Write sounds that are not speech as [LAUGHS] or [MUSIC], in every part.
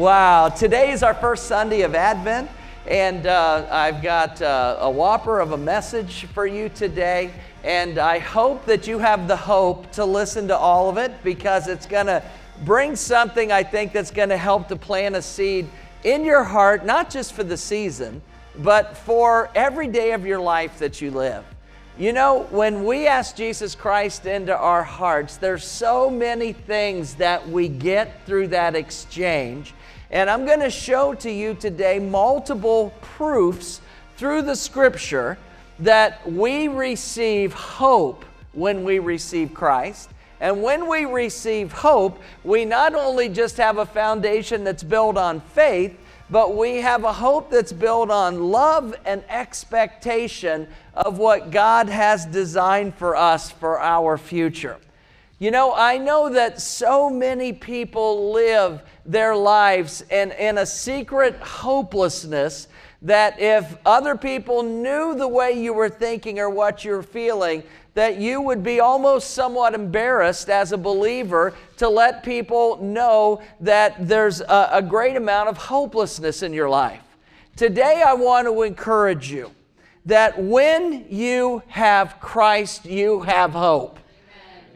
Wow, today is our first Sunday of Advent, and uh, I've got uh, a whopper of a message for you today. And I hope that you have the hope to listen to all of it because it's going to bring something I think that's going to help to plant a seed in your heart, not just for the season, but for every day of your life that you live. You know, when we ask Jesus Christ into our hearts, there's so many things that we get through that exchange. And I'm going to show to you today multiple proofs through the scripture that we receive hope when we receive Christ. And when we receive hope, we not only just have a foundation that's built on faith, but we have a hope that's built on love and expectation of what God has designed for us for our future. You know, I know that so many people live their lives in, in a secret hopelessness that if other people knew the way you were thinking or what you're feeling, that you would be almost somewhat embarrassed as a believer to let people know that there's a, a great amount of hopelessness in your life. Today, I want to encourage you that when you have Christ, you have hope.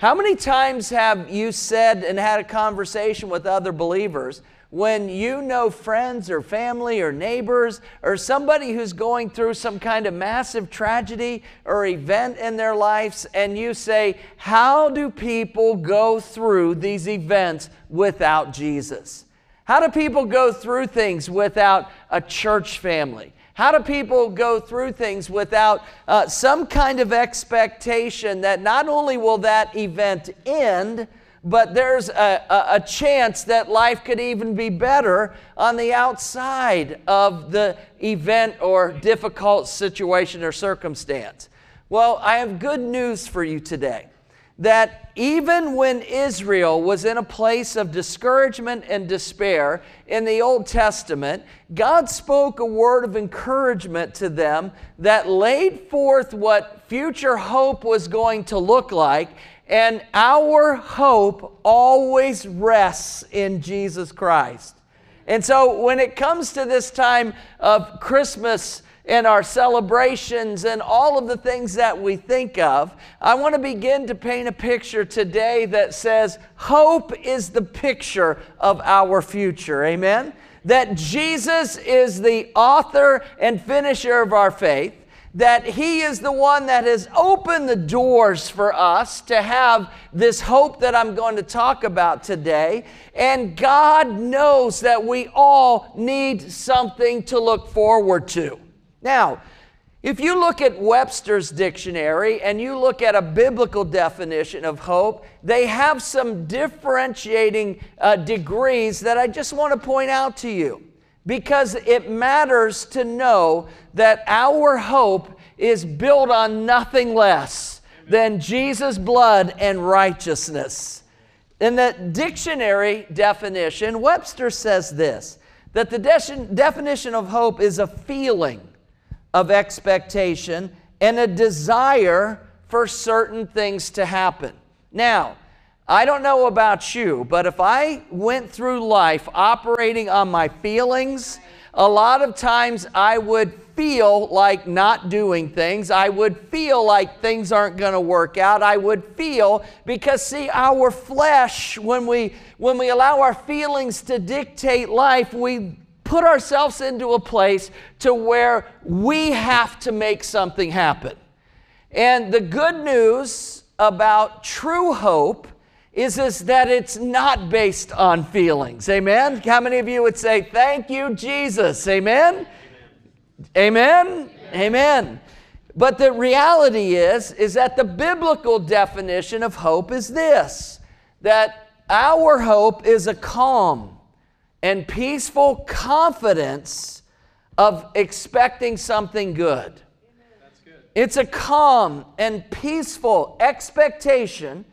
How many times have you said and had a conversation with other believers? when you know friends or family or neighbors or somebody who's going through some kind of massive tragedy or event in their lives, and you say, How do people go through these events without Jesus? How do people go through things without a church family? How do people go through things without uh, some kind of expectation that not only will that event end, but there's a, a, a, chance that life could even be better on the outside of the event or difficult situation or circumstance. Well, I have good news for you today that even when Israel was in a place of discouragement and despair in the Old Testament, God spoke a word of encouragement to them that laid forth what future hope was going to look like and our hope always rests in Jesus Christ. And so when it comes to this time of Christmas and our celebrations and all of the things that we think of, I want to begin to paint a picture today that says hope is the picture of our future. Amen? That Jesus is the author and finisher of our faith that He is the one that has opened the doors for us to have this hope that I'm going to talk about today. And God knows that we all need something to look forward to. Now, if you look at Webster's dictionary and you look at a biblical definition of hope, they have some differentiating uh, degrees that I just want to point out to you because it matters to know that our hope is built on nothing less than Jesus' blood and righteousness. In the dictionary definition, Webster says this that the de- definition of hope is a feeling of expectation and a desire for certain things to happen. Now, I don't know about you, but if I went through life operating on my feelings, a lot of times I would feel like not doing things. I would feel like things aren't going to work out. I would feel because see our flesh when we when we allow our feelings to dictate life, we put ourselves into a place to where we have to make something happen. And the good news about true hope is, is that it's not based on feelings. Amen? How many of you would say, Thank you, Jesus? Amen? Amen? Amen. But the reality is, is that the biblical definition of hope is this that our hope is a calm and peaceful confidence of expecting something good. good. It's a calm and peaceful expectation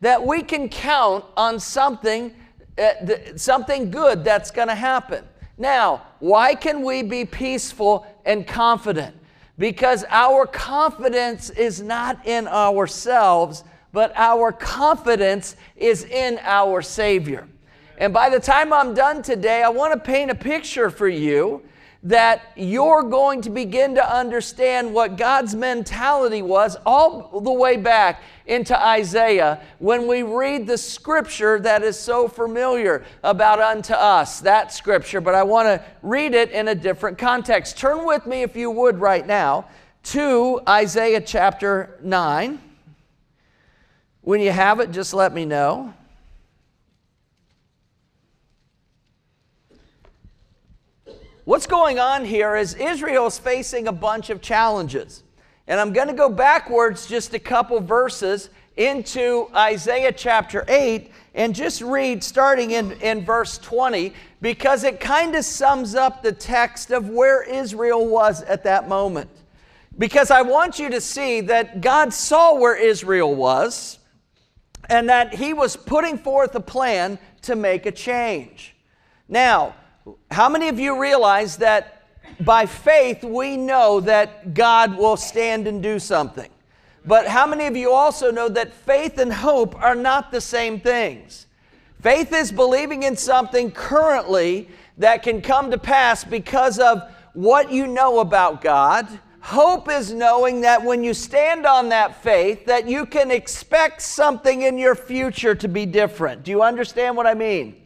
that we can count on something, uh, th- something good that's going to happen. Now, why can we be peaceful and confident? Because our confidence is not in ourselves, but our confidence is in our Savior. And by the time I'm done today, I want to paint a picture for you that you're going to begin to understand what God's mentality was all the way back into Isaiah when we read the scripture that is so familiar about unto us, that scripture. But I want to read it in a different context. Turn with me, if you would, right now to Isaiah chapter 9. When you have it, just let me know. What's going on here is Israel is facing a bunch of challenges. And I'm going to go backwards just a couple verses into Isaiah chapter 8 and just read starting in, in verse 20 because it kind of sums up the text of where Israel was at that moment. Because I want you to see that God saw where Israel was and that He was putting forth a plan to make a change. Now, how many of you realize that by faith we know that God will stand and do something? But how many of you also know that faith and hope are not the same things? Faith is believing in something currently that can come to pass because of what you know about God. Hope is knowing that when you stand on that faith that you can expect something in your future to be different. Do you understand what I mean?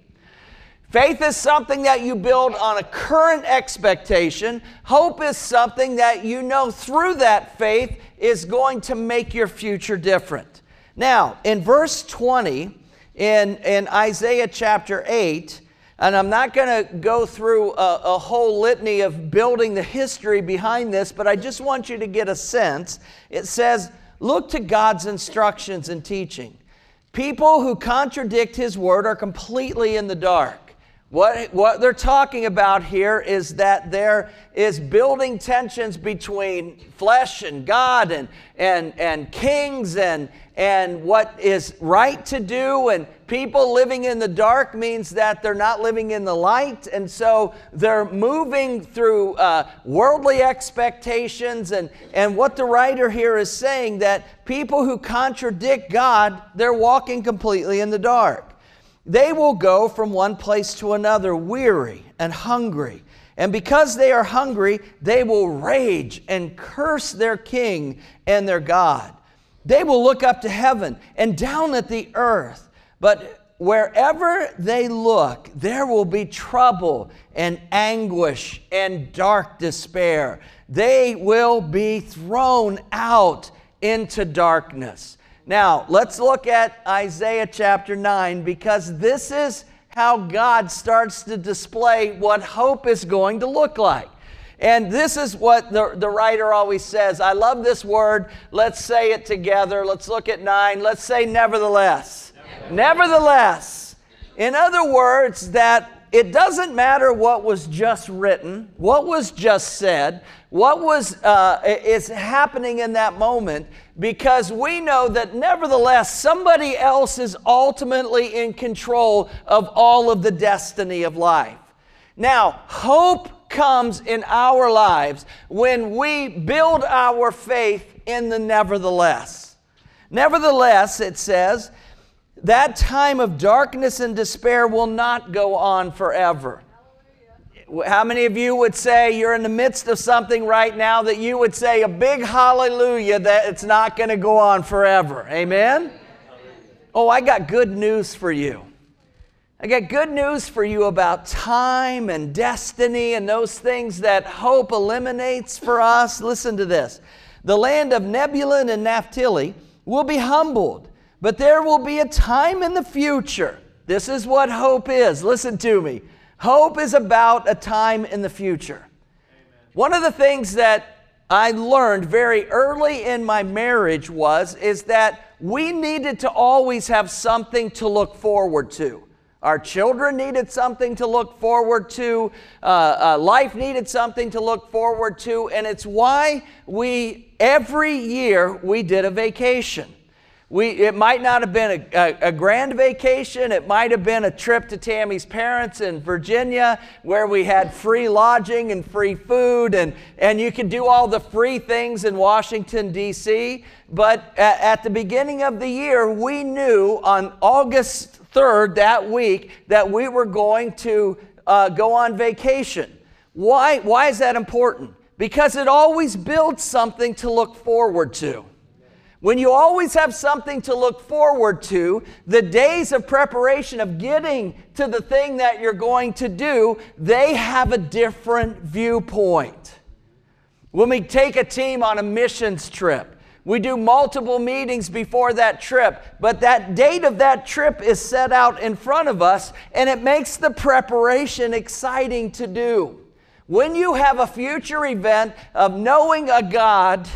Faith is something that you build on a current expectation. Hope is something that you know through that faith is going to make your future different. Now, in verse 20, in, in Isaiah chapter 8, and I'm not going to go through a, a, whole litany of building the history behind this, but I just want you to get a sense. It says, Look to God's instructions and teaching. People who contradict His word are completely in the dark. What, what they're talking about here is that there is building tensions between flesh and God and, and, and kings and, and what is right to do. And people living in the dark means that they're not living in the light. And so they're moving through uh, worldly expectations. And, and what the writer here is saying that people who contradict God, they're walking completely in the dark. They will go from one place to another weary and hungry. And because they are hungry, they will rage and curse their king and their God. They will look up to heaven and down at the earth. But wherever they look, there will be trouble and anguish and dark despair. They will be thrown out into darkness. Now, let's look at Isaiah chapter 9 because this is how God starts to display what hope is going to look like. And this is what the, the writer always says. I love this word. Let's say it together. Let's look at 9. Let's say, nevertheless. Nevertheless. nevertheless. In other words, that it doesn't matter what was just written, what was just said, what was uh, is happening in that moment, because we know that nevertheless somebody else is ultimately in control of all of the destiny of life. Now, hope comes in our lives when we build our faith in the nevertheless. Nevertheless, it says, that time of darkness and despair will not go on forever. How many of you would say you're in the midst of something right now that you would say a big hallelujah that it's not going to go on forever? Amen? Oh, I got good news for you. I got good news for you about time and destiny and those things that hope eliminates for us. Listen to this. The land of Zebulun and Naphtali will be humbled but there will be a time in the future. This is what hope is. Listen to me. Hope is about a time in the future. Amen. One of the things that I learned very early in my marriage was is that we needed to always have something to look forward to. Our children needed something to look forward to. Uh, uh, life needed something to look forward to. And it's why we, every year, we did a vacation. We, it might not have been a, a, a, grand vacation. It might have been a trip to Tammy's parents in Virginia where we had free lodging and free food, and, and you could do all the free things in Washington, D.C. But at, at the beginning of the year, we knew on August 3rd, that week, that we were going to uh, go on vacation. Why, why is that important? Because it always builds something to look forward to. When you always have something to look forward to, the days of preparation of getting to the thing that you're going to do, they have a different viewpoint. When we take a team on a missions trip, we do multiple meetings before that trip, but that date of that trip is set out in front of us, and it makes the preparation exciting to do. When you have a future event of knowing a God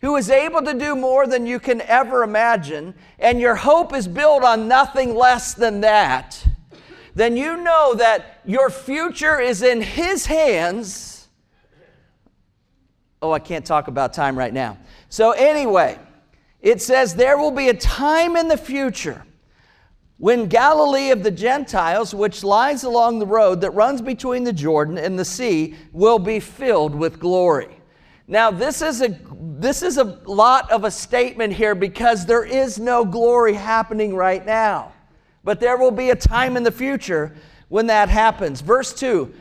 who is able to do more than you can ever imagine, and your hope is built on nothing less than that, then you know that your future is in His hands. Oh, I can't talk about time right now. So, anyway, it says there will be a time in the future when Galilee of the Gentiles, which lies along the road that runs between the Jordan and the sea, will be filled with glory. Now, this is a this is a lot of a statement here because there is no glory happening right now. But there will be a time in the future when that happens. Verse 2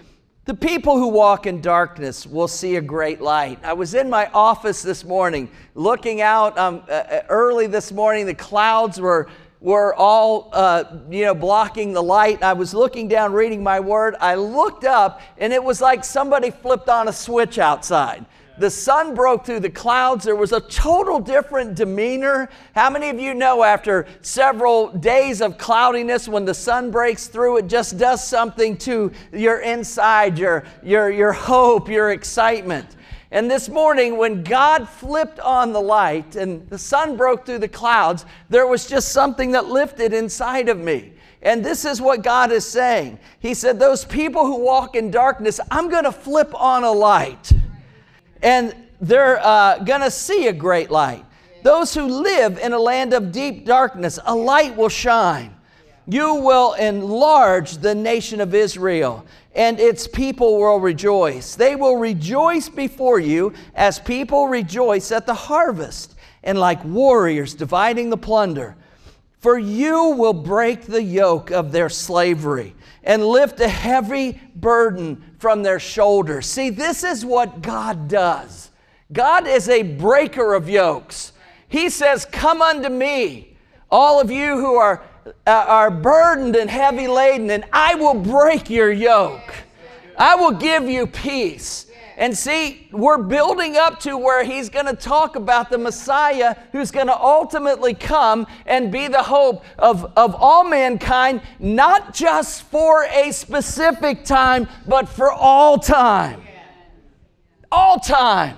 The people who walk in darkness will see a great light. I was in my office this morning looking out um, uh, uh early this morning. The clouds were were all uh, you know blocking the light i was looking down reading my word i looked up and it was like somebody flipped on a switch outside the sun broke through the clouds. There was a total different demeanor. How many of you know after several days of cloudiness, when the sun breaks through, it just does something to your inside, your, your, your hope, your excitement? And this morning, when God flipped on the light and the sun broke through the clouds, there was just something that lifted inside of me. And this is what God is saying. He said, Those people who walk in darkness, I'm going to flip on a light and they're uh, going to see a great light. Those who live in a land of deep darkness, a light will shine. You will enlarge the nation of Israel, and its people will rejoice. They will rejoice before you as people rejoice at the harvest, and like warriors dividing the plunder. For you will break the yoke of their slavery and lift a heavy burden from their shoulders. See, this is what God does. God is a breaker of yokes. He says, Come unto me, all of you who are, uh, are burdened and heavy laden, and I will break your yoke. I will give you peace. And see, we're building up to where he's going to talk about the Messiah who's going to ultimately come and be the hope of, of all mankind, not just for a specific time, but for all time. All time.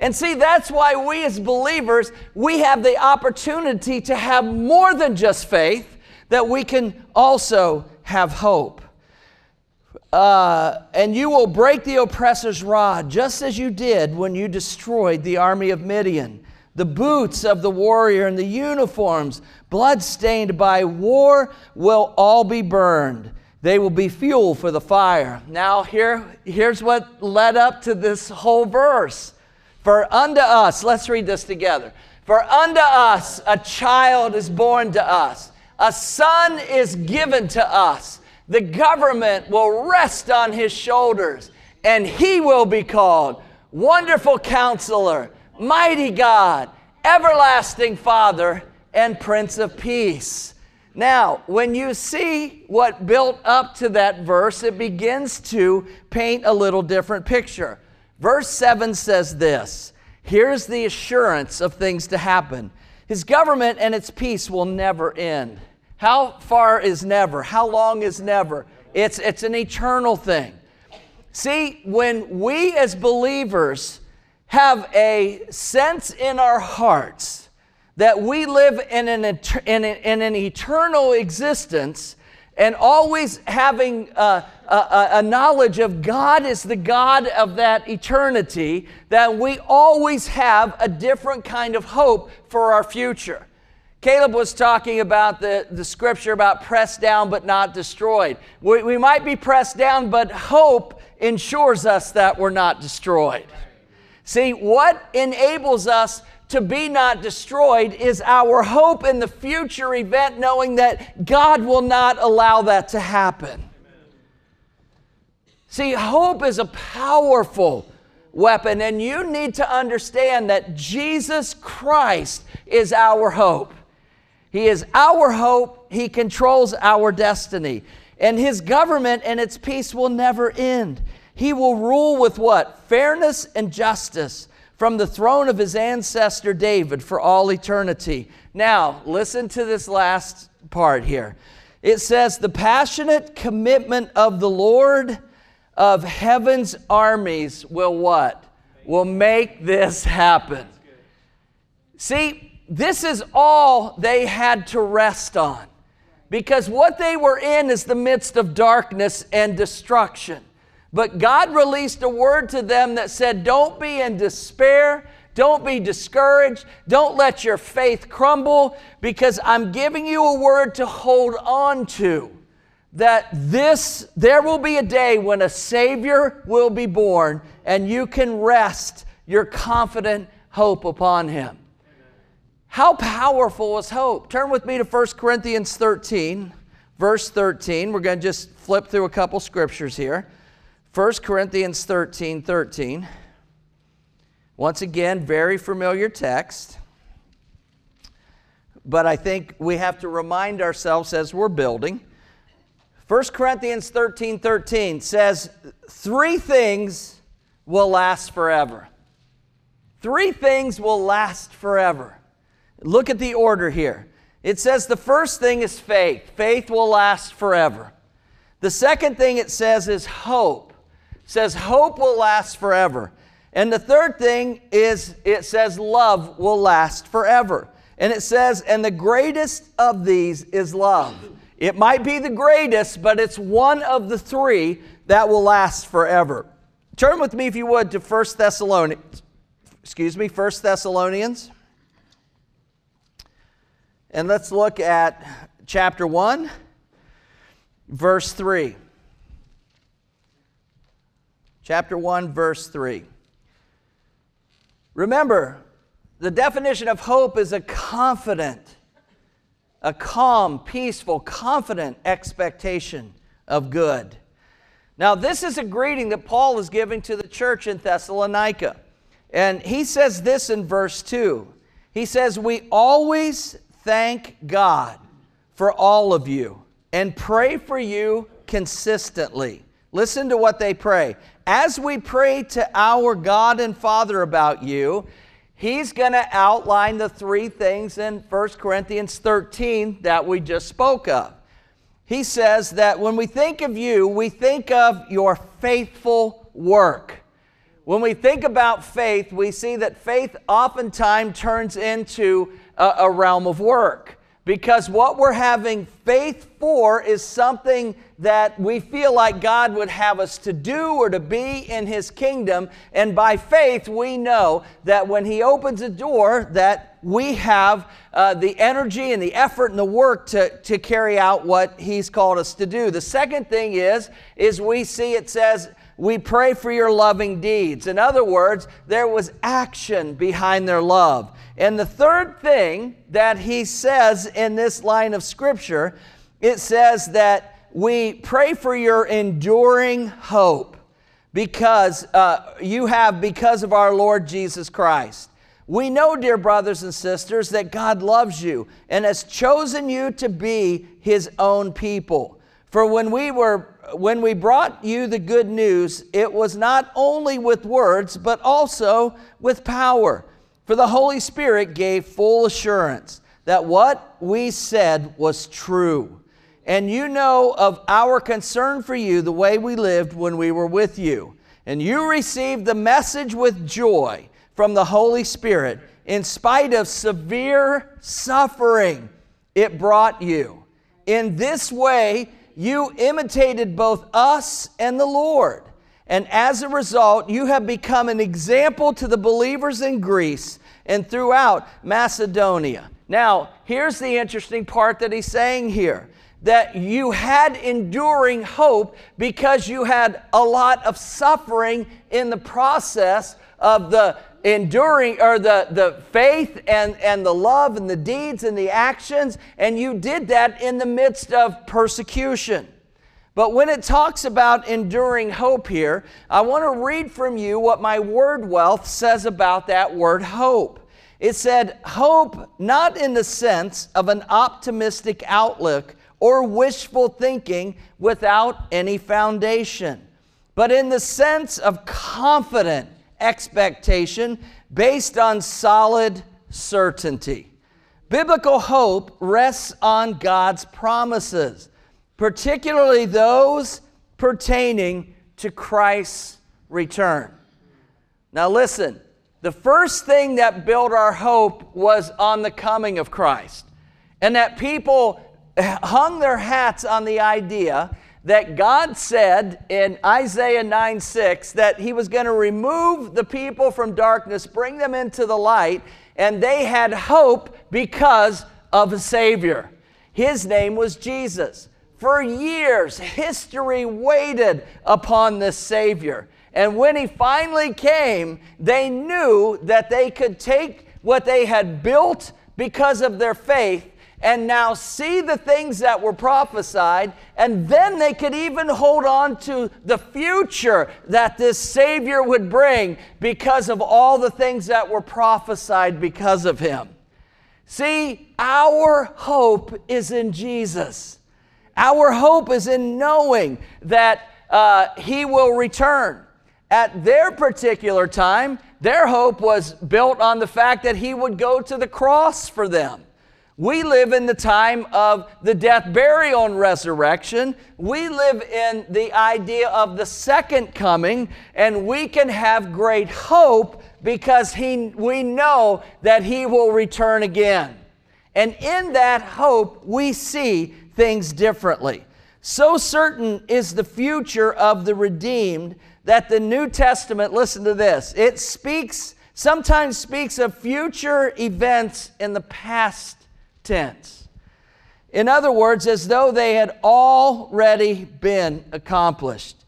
And see, that's why we as believers, we have the opportunity to have more than just faith, that we can also have hope. Uh, and you will break the oppressor's rod, just as you did when you destroyed the army of Midian. The boots of the warrior and the uniforms, blood-stained by war, will all be burned. They will be fuel for the fire. Now, here, here's what led up to this whole verse. For unto us, let's read this together. For unto us a child is born to us, a son is given to us the government will rest on his shoulders, and he will be called Wonderful Counselor, Mighty God, Everlasting Father, and Prince of Peace. Now, when you see what built up to that verse, it begins to paint a little different picture. Verse 7 says this Here's the assurance of things to happen His government and its peace will never end. How far is never? How long is never? It's, it's an eternal thing. See, when we as believers have a sense in our hearts that we live in an, in, in an eternal existence and always having a, a, a, knowledge of God is the God of that eternity, that we always have a different kind of hope for our future. Caleb was talking about the, the scripture about pressed down but not destroyed. We, we might be pressed down, but hope ensures us that we're not destroyed. See, what enables us to be not destroyed is our hope in the future event, knowing that God will not allow that to happen. See, hope is a powerful weapon, and you need to understand that Jesus Christ is our hope. He is our hope, He controls our destiny, and His government and its peace will never end. He will rule with what? Fairness and justice from the throne of his ancestor David for all eternity. Now, listen to this last part here. It says, The passionate commitment of the Lord of heaven's armies will what? Will make this happen. See, this is all they had to rest on because what they were in is the midst of darkness and destruction. But God released a word to them that said, Don't be in despair. Don't be discouraged. Don't let your faith crumble because I'm giving you a word to hold on to. That this, there will be a day when a Savior will be born and you can rest your confident hope upon Him. How powerful is hope? Turn with me to 1 Corinthians 13, verse 13. We're going to just flip through a couple scriptures here. 1 Corinthians 13 13. Once again, very familiar text. But I think we have to remind ourselves as we're building. 1 Corinthians 13 13 says, Three things will last forever. Three things will last forever. Look at the order here. It says the first thing is faith. Faith will last forever. The second thing it says is hope says hope will last forever. And the third thing is it says love will last forever. And it says, and the greatest of these is love. It might be the greatest, but it's one of the three that will last forever. Turn with me, if you would, to 1 Thessalonians. Excuse me, 1 Thessalonians. And let's look at chapter 1, verse 3 chapter 1, verse 3. Remember, the definition of hope is a confident, a calm, peaceful, confident expectation of good. Now, this is a greeting that Paul is giving to the church in Thessalonica. And he says this in verse 2. He says, We always thank God for all of you and pray for you consistently. Listen to what they pray as we pray to our God and Father about you, He's going to outline the three things in 1 Corinthians 13 that we just spoke of. He says that when we think of you, we think of your faithful work. When we think about faith, we see that faith oftentimes turns into a, a realm of work. Because what we're having faith for is something that we feel like God would have us to do or to be in his kingdom. And by faith we know that when he opens a door that we have uh, the energy and the effort and the work to, to carry out what he's called us to do. The second thing is is we see it says we pray for your loving deeds. In other words, there was action behind their love. And the third thing that he says in this line of scripture, it says that we pray for your enduring hope because uh, you have because of our Lord Jesus Christ. We know, dear brothers and sisters, that God loves you and has chosen you to be his own people. For when we were when we brought you the good news, it was not only with words, but also with power. For the Holy Spirit gave full assurance that what we said was true. And you know of our concern for you the way we lived when we were with you. And you received the message with joy from the Holy Spirit in spite of severe suffering it brought you. In this way, you imitated both us and the Lord. And as a result, you have become an example to the believers in Greece and throughout Macedonia. Now, here's the interesting part that he's saying here that you had enduring hope because you had a lot of suffering in the process of the enduring or the, the faith and, and the love and the deeds and the actions, and you did that in the midst of persecution. But when it talks about enduring hope here, I want to read from you what my word wealth says about that word hope. It said, hope not in the sense of an optimistic outlook or wishful thinking without any foundation, but in the sense of confident expectation based on solid certainty. Biblical hope rests on God's promises particularly those pertaining to Christ's return. Now, listen, the first thing that built our hope was on the coming of Christ, and that people hung their hats on the idea that God said in Isaiah 9 6 that He was going to remove the people from darkness, bring them into the light, and they had hope because of a Savior. His name was Jesus. For years, history waited upon this Savior. And when he finally came, they knew that they could take what they had built because of their faith and now see the things that were prophesied, and then they could even hold on to the future that this Savior would bring because of all the things that were prophesied because of him. See, our hope is in Jesus. Our hope is in knowing that uh, He will return. At their particular time, their hope was built on the fact that He would go to the cross for them. We live in the time of the death, burial, and resurrection. We live in the idea of the second coming, and we can have great hope because he, we know that He will return again. And in that hope, we see things differently. So certain is the future of the redeemed that the New Testament, listen to this, it speaks, sometimes speaks of future events in the past tense. In other words, as though they had already been accomplished.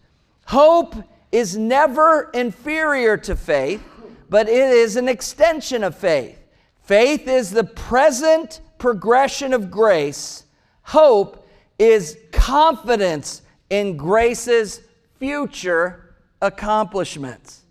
Hope is never inferior to faith, but it is an extension of faith. Faith is the present progression of grace Hope is confidence in grace's future accomplishments.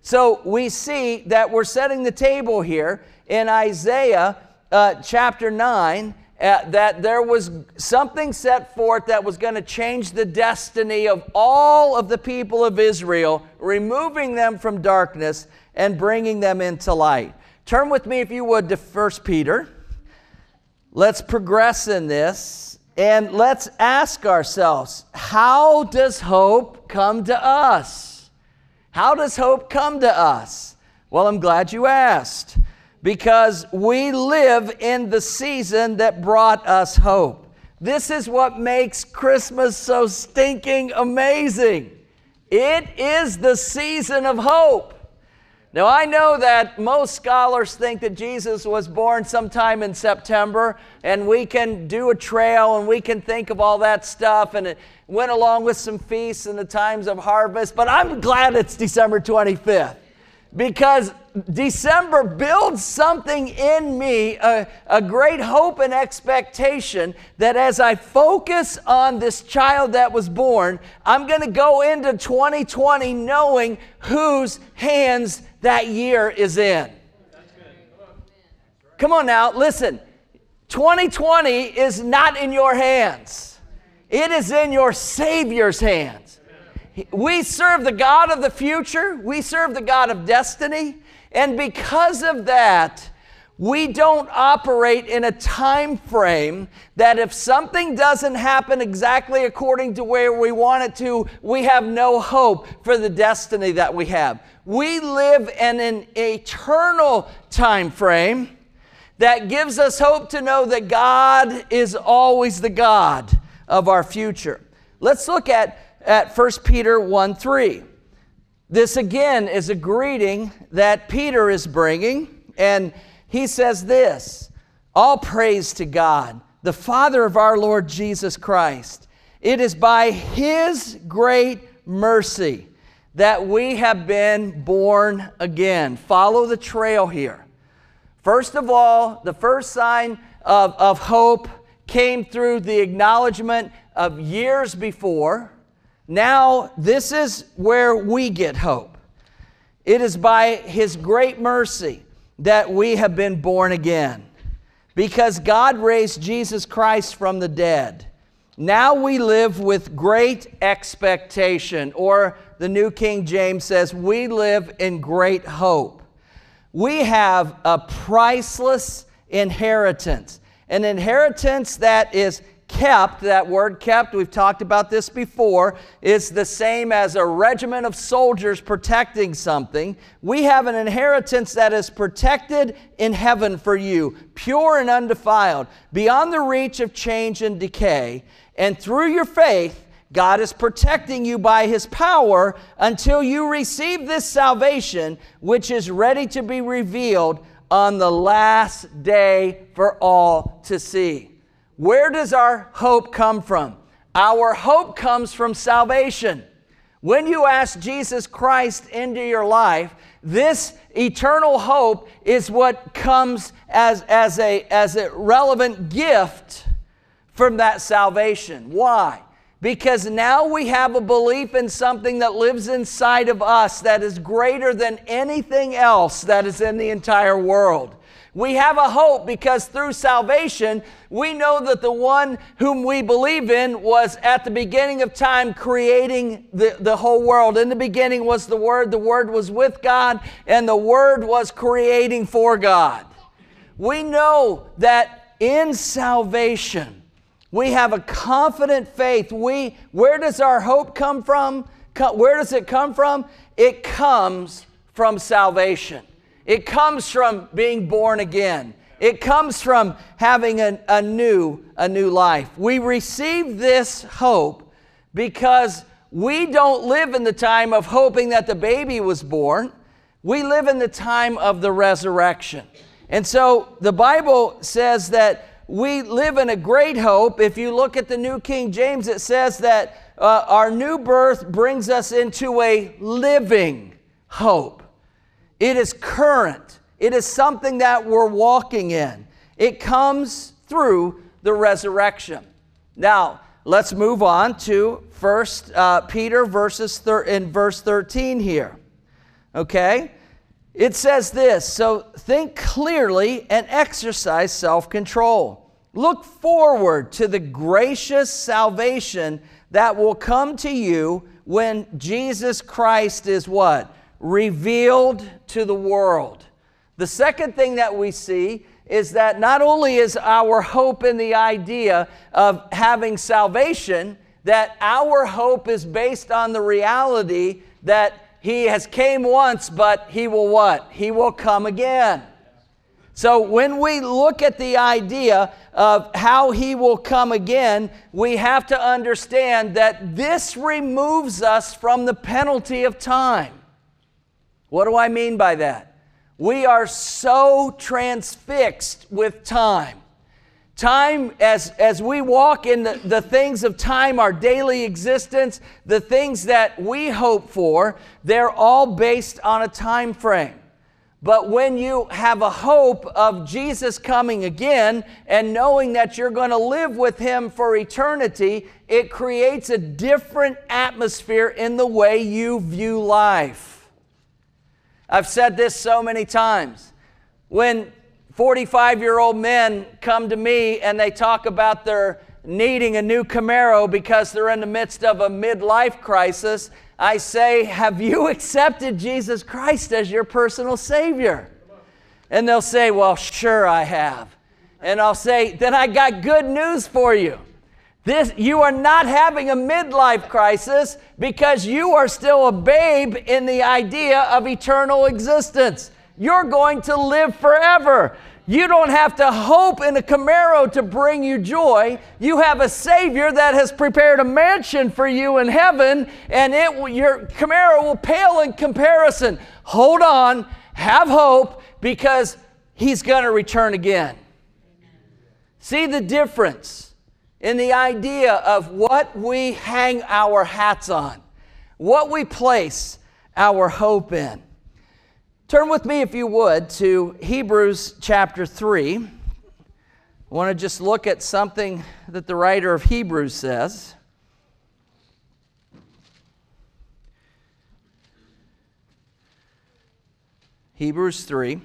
So we see that we're setting the table here in Isaiah uh, chapter 9 uh, that there was something set forth that was going to change the destiny of all of the people of Israel, removing them from darkness and bringing them into light. Turn with me, if you would, to 1 Peter. Let's progress in this and let's ask ourselves how does hope come to us? How does hope come to us? Well, I'm glad you asked because we live in the season that brought us hope. This is what makes Christmas so stinking amazing. It is the season of hope. Now, I know that most scholars think that Jesus was born sometime in September, and we can do a trail and we can think of all that stuff, and it went along with some feasts and the times of harvest, but I'm glad it's December 25th because December builds something in me, a, a, great hope and expectation that as I focus on this child that was born, I'm going to go into 2020 knowing whose hands that year is in. Come on now, listen. 2020 is not in your hands, it is in your Savior's hands. We serve the God of the future, we serve the God of destiny, and because of that, we don't operate in a time frame that if something doesn't happen exactly according to where we want it to, we have no hope for the destiny that we have. We live in an eternal time frame that gives us hope to know that God is always the God of our future. Let's look at, at 1 Peter 1 3. This again is a greeting that Peter is bringing, and he says this All praise to God, the Father of our Lord Jesus Christ. It is by his great mercy that we have been born again. Follow the trail here. First of all, the first sign of, of hope came through the acknowledgement of years before. Now, this is where we get hope. It is by His great mercy that we have been born again because God raised Jesus Christ from the dead. Now we live with great expectation, or the New King James says, we live in great hope. We have a priceless inheritance, an inheritance that is kept, that word kept, we've talked about this before, is the same as a regiment of soldiers protecting something. We have an inheritance that is protected in heaven for you, pure and undefiled, beyond the reach of change and decay. And through your faith, God is protecting you by His power until you receive this salvation, which is ready to be revealed on the last day for all to see. Where does our hope come from? Our hope comes from salvation. When you ask Jesus Christ into your life, this eternal hope is what comes as, as, a, as a relevant gift from that salvation. Why? Because now we have a belief in something that lives inside of us that is greater than anything else that is in the entire world. We have a hope because through salvation, we know that the one whom we believe in was at the beginning of time creating the, the whole world. In the beginning was the Word, the Word was with God, and the Word was creating for God. We know that in salvation, we have a confident faith. We, where does our hope come from? Where does it come from? It comes from salvation. It comes from being born again. It comes from having a, a, new, a new life. We receive this hope because we don't live in the time of hoping that the baby was born. We live in the time of the resurrection. And so the Bible says that we live in a great hope. If you look at the New King James, it says that uh, our new birth brings us into a living hope. It is current, it is something that we're walking in. It comes through the resurrection. Now, let's move on to First uh, Peter verses thir- in verse 13 here. Okay? It says this so think clearly and exercise self control. Look forward to the gracious salvation that will come to you when Jesus Christ is what? Revealed to the world. The second thing that we see is that not only is our hope in the idea of having salvation, that our hope is based on the reality that he has came once, but he will what? He will come again. So when we look at the idea of how he will come again, we have to understand that this removes us from the penalty of time. What do I mean by that? We are so transfixed with time Time, as, as we walk in the, the things of time, our daily existence, the things that we hope for, they're all based on a time frame. But when you have a hope of Jesus coming again and knowing that you're going to live with Him for eternity, it creates a different atmosphere in the way you view life. I've said this so many times. When 45 year old men come to me and they talk about their needing a new Camaro because they're in the midst of a midlife crisis, I say, Have you [LAUGHS] accepted Jesus Christ as your personal Savior? And they'll say, Well, sure, I have. And I'll say, Then I got good news for you. This, you are not having a midlife crisis because you are still a babe in the idea of eternal existence. You're going to live forever. You don't have to hope in a Camaro to bring you joy. You have a Savior that has prepared a mansion for you in heaven, and it, your Camaro will pale in comparison. Hold on, have hope, because He's going to return again. See the difference in the idea of what we hang our hats on, what we place our hope in. Turn with me, if you would, to Hebrews chapter 3. I want to just look at something that the writer of Hebrews says. Hebrews 3,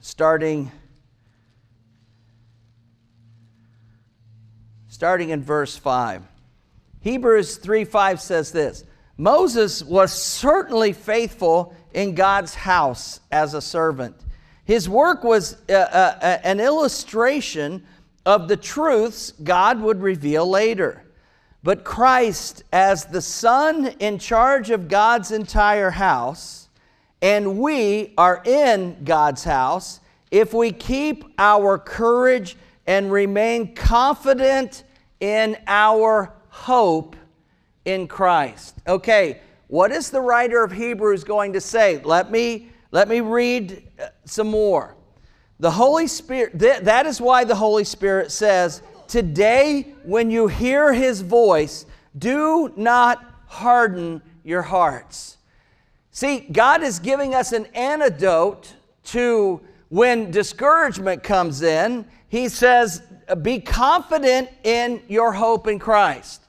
starting, starting in verse 5. Hebrews 3 5 says this Moses was certainly faithful in God's house as a servant. His work was uh, uh, an illustration of the truths God would reveal later. But Christ, as the Son in charge of God's entire house, and we are in God's house if we keep our courage and remain confident in our hope in Christ. Okay, what is the writer of Hebrews going to say? Let me let me read uh, some more. The Holy Spirit th- that is why the Holy Spirit says, "Today when you hear his voice, do not harden your hearts." See, God is giving us an antidote to when discouragement comes in. He says, Uh, be confident in your hope in Christ.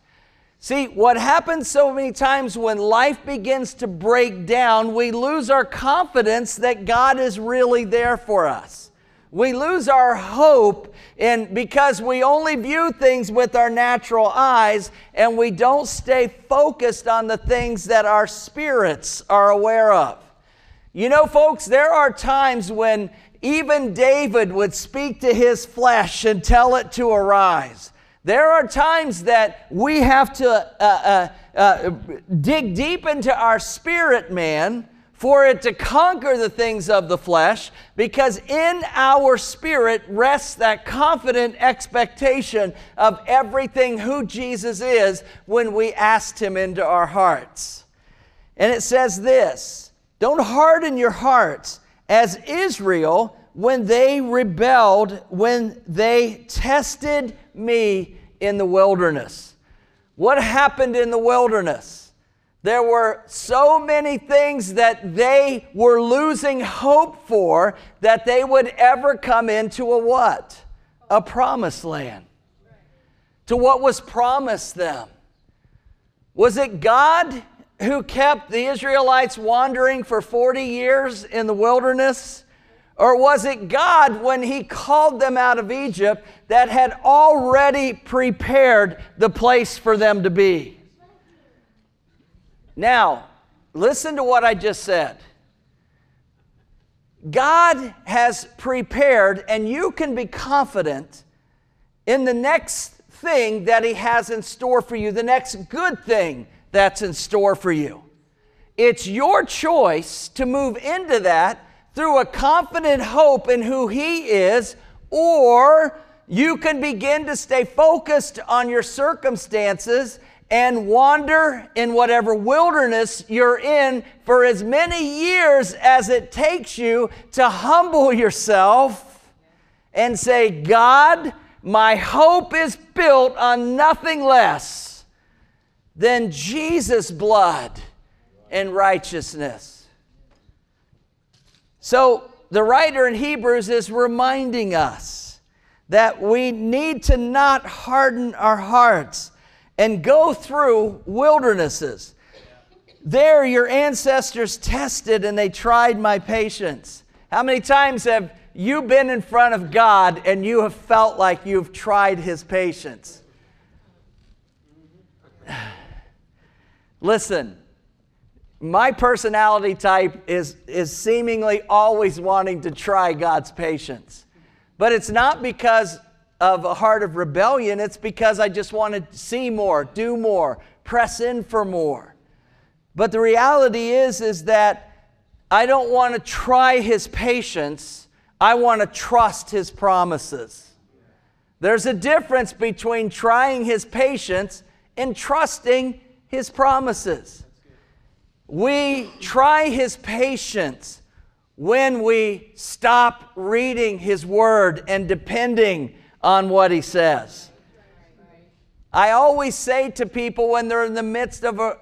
See, what happens so many times when life begins to break down, we lose our confidence that God is really there for us. We lose our hope and because we only view things with our natural eyes and we don't stay focused on the things that our spirits are aware of. You know, folks, there are times when even David would speak to his flesh and tell it to arise. There are times that we have to uh, uh, uh, dig deep into our spirit man for it to conquer the things of the flesh, because in our spirit rests that confident expectation of everything who Jesus is when we asked Him into our hearts. And it says this Don't harden your hearts as Israel when they rebelled, when they tested me in the wilderness. What happened in the wilderness? There were so many things that they were losing hope for that they would ever come into a what? A promised land. To what was promised them. Was it God who kept the Israelites wandering for 40 years in the wilderness? Or was it God when He called them out of Egypt that had already prepared the place for them to be? Now, listen to what I just said. God has prepared, and you can be confident in the next thing that He has in store for you, the next good thing that's in store for you. It's your choice to move into that through a confident hope in who He is, or you can begin to stay focused on your circumstances and wander in whatever wilderness you're in for as many years as it takes you to humble yourself and say, God, my hope is built on nothing less than Jesus' blood and righteousness. So, the writer in Hebrews is reminding us that we need to not harden our hearts and go through wildernesses. There, your ancestors tested and they tried my patience. How many times have you been in front of God and you have felt like you've tried his patience? Listen, my personality type is, is seemingly always wanting to try God's patience. But it's not because of a heart of rebellion. It's because I just want to see more, do more, press in for more. But the reality is is that I don't want to try his patience. I want to trust his promises. There's a difference between trying his patience and trusting his promises. We try his patience when we stop reading his word and depending on what he says. I always say to people when they're in the midst of an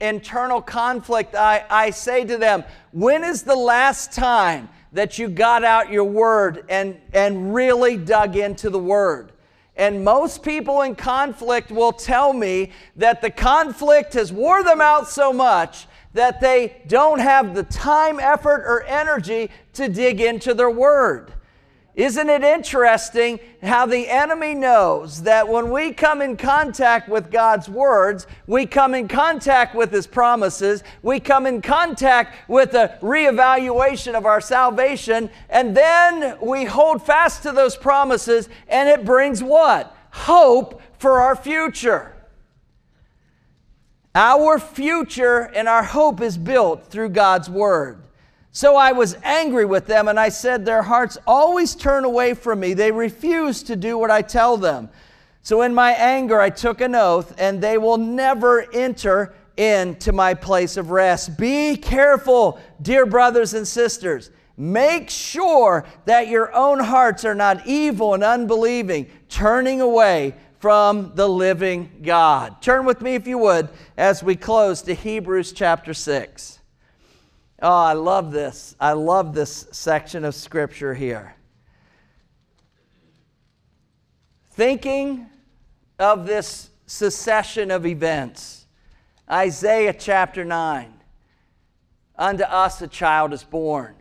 internal conflict, I, I say to them, When is the last time that you got out your word and, and really dug into the word? And most people in conflict will tell me that the conflict has wore them out so much that they don't have the time, effort, or energy to dig into their word. Isn't it interesting how the enemy knows that when we come in contact with God's words, we come in contact with His promises, we come in contact with a reevaluation of our salvation, and then we hold fast to those promises, and it brings what? Hope for our future. Our future and our hope is built through God's Word. So I was angry with them, and I said, Their hearts always turn away from me. They refuse to do what I tell them. So in my anger, I took an oath, and they will never enter into my place of rest. Be careful, dear brothers and sisters. Make sure that your own hearts are not evil and unbelieving, turning away from the living God. Turn with me, if you would, as we close to Hebrews chapter 6. Oh, I love this. I love this section of scripture here. Thinking of this succession of events, Isaiah chapter 9 Unto us a child is born,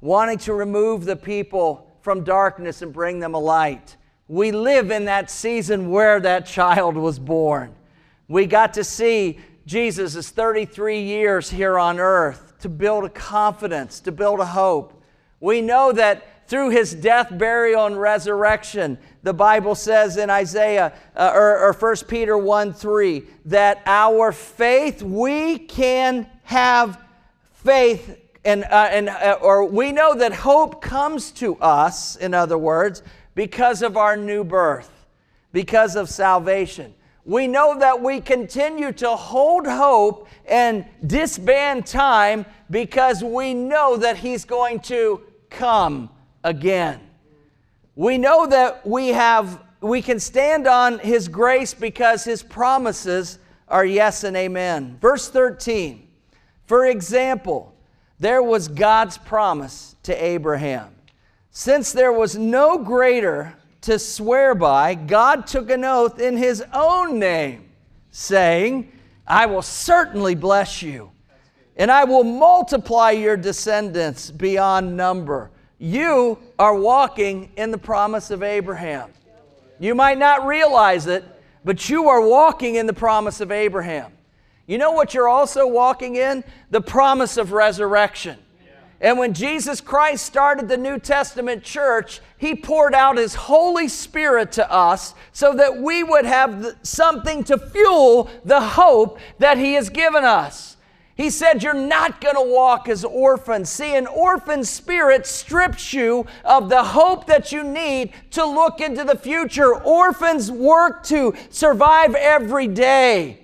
wanting to remove the people from darkness and bring them a light. We live in that season where that child was born. We got to see Jesus' 33 years here on earth to build a confidence, to build a hope. We know that through his death, burial, and resurrection, the Bible says in Isaiah uh, or, or 1 Peter 1 3 that our faith, we can have faith, and, uh, and, uh, or we know that hope comes to us, in other words, because of our new birth, because of salvation we know that we continue to hold hope and disband time because we know that He's going to come again. We know that we have we can stand on his grace because his promises are yes and amen. Verse 13. For example, there was God's promise to Abraham. Since there was no greater to swear by, God took an oath in his own name, saying, I will certainly bless you, and I will multiply your descendants beyond number. You are walking in the promise of Abraham. You might not realize it, but you are walking in the promise of Abraham. You know what you're also walking in? The promise of resurrection. And when Jesus Christ started the New Testament church, He poured out His Holy Spirit to us so that we would have something to fuel the hope that He has given us. He said, You're not going to walk as orphans. See, an orphan spirit strips you of the hope that you need to look into the future. Orphans work to survive every day.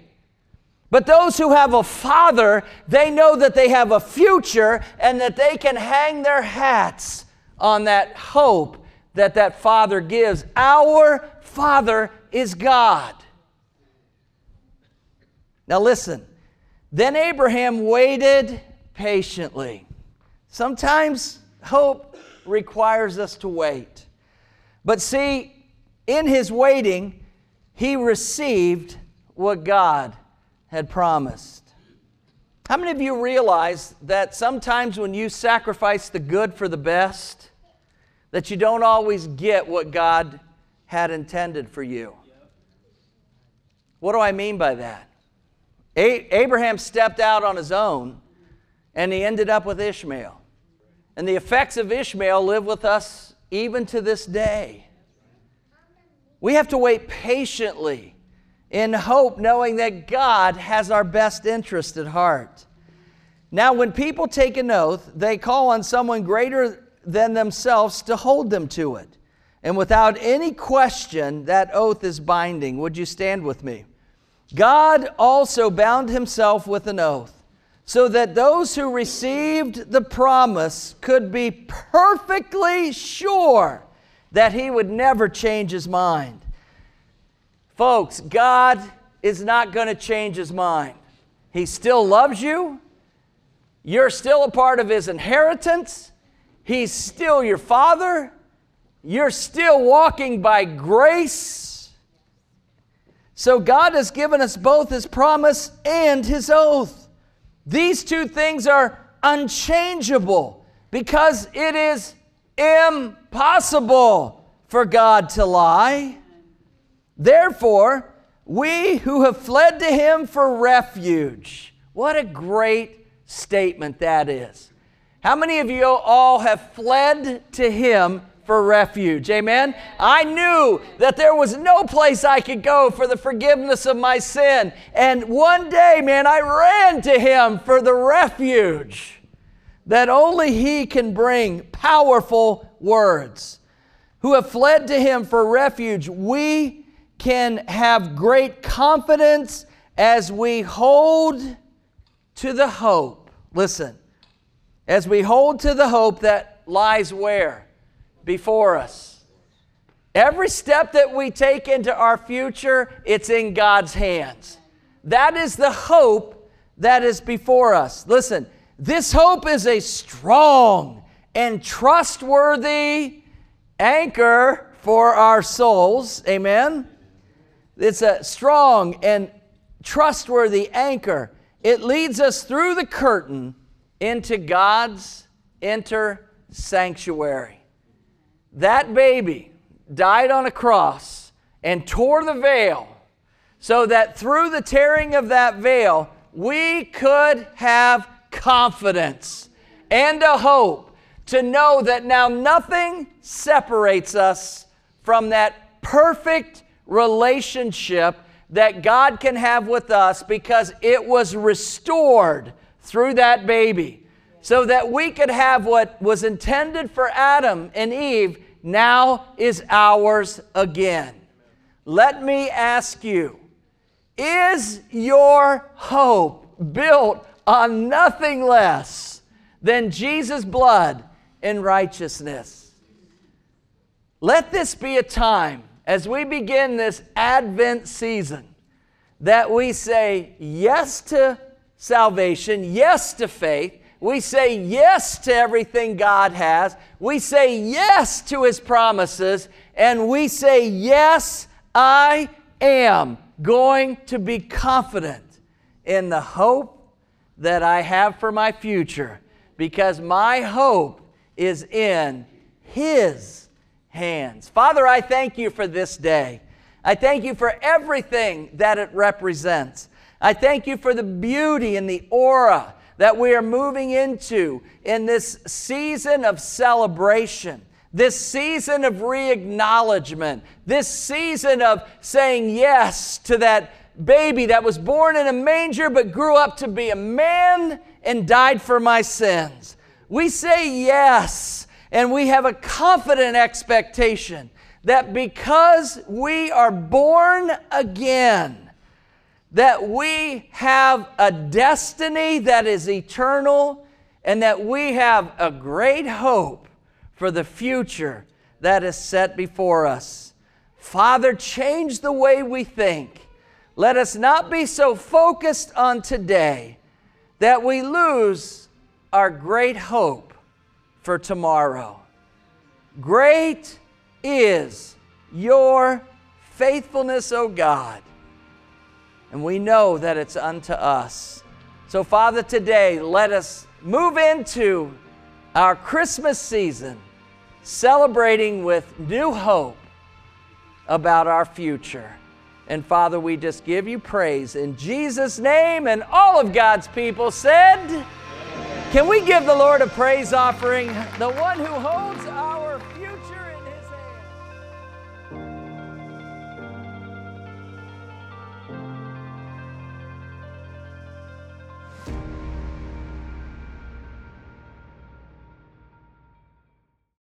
But those who have a father, they know that they have a future and that they can hang their hats on that hope that that father gives. Our father is God. Now listen. Then Abraham waited patiently. Sometimes hope requires us to wait. But see, in his waiting, he received what God had promised. How many of you realize that sometimes when you sacrifice the good for the best, that you don't always get what God had intended for you? What do I mean by that? Abraham stepped out on his own and he ended up with Ishmael. And the effects of Ishmael live with us even to this day. We have to wait patiently in hope, knowing that God has our best interest at heart. Now, when people take an oath, they call on someone greater than themselves to hold them to it. And without any question, that oath is binding. Would you stand with me? God also bound himself with an oath, so that those who received the promise could be perfectly sure that he would never change his mind. Folks, God is not going to change his mind. He still loves you. You're still a part of his inheritance. He's still your father. You're still walking by grace. So God has given us both his promise and his oath. These two things are unchangeable because it is impossible for God to lie. Therefore, we who have fled to him for refuge. What a great statement that is. How many of you all have fled to him for refuge? Amen. I knew that there was no place I could go for the forgiveness of my sin. And one day, man, I ran to him for the refuge that only he can bring powerful words. Who have fled to him for refuge, we can have great confidence as we hold to the hope. Listen, as we hold to the hope that lies where? Before us. Every step that we take into our future, it's in God's hands. That is the hope that is before us. Listen, this hope is a strong and trustworthy anchor for our souls. Amen. It's a strong and trustworthy anchor. It leads us through the curtain into God's inner sanctuary. That baby died on a cross and tore the veil so that through the tearing of that veil, we could have confidence and a hope to know that now nothing separates us from that perfect relationship that God can have with us because it was restored through that baby. So that we could have what was intended for Adam and Eve now is ours again. Let me ask you is your hope built on nothing less than Jesus' blood and righteousness? Let this be a time as we begin this Advent season that we say yes to salvation, yes to faith. We say yes to everything God has. We say yes to His promises. And we say, Yes, I am going to be confident in the hope that I have for my future because my hope is in His hands. Father, I thank you for this day. I thank you for everything that it represents. I thank you for the beauty and the aura that we are moving into in this season of celebration, this season of re acknowledgement, this season of saying yes to that baby that was born in a manger but grew up to be a man and died for my sins. We say yes and we have a confident expectation that because we are born again, that we have a destiny that is eternal and that we have a great hope for the future that is set before us. Father, change the way we think. Let us not be so focused on today that we lose our great hope for tomorrow. Great is your faithfulness, O God, and we know that it's unto us. So, Father, today let us move into our Christmas season celebrating with new hope about our future. And Father, we just give you praise in Jesus' name. And all of God's people said, can we give the Lord a praise offering? The one who holds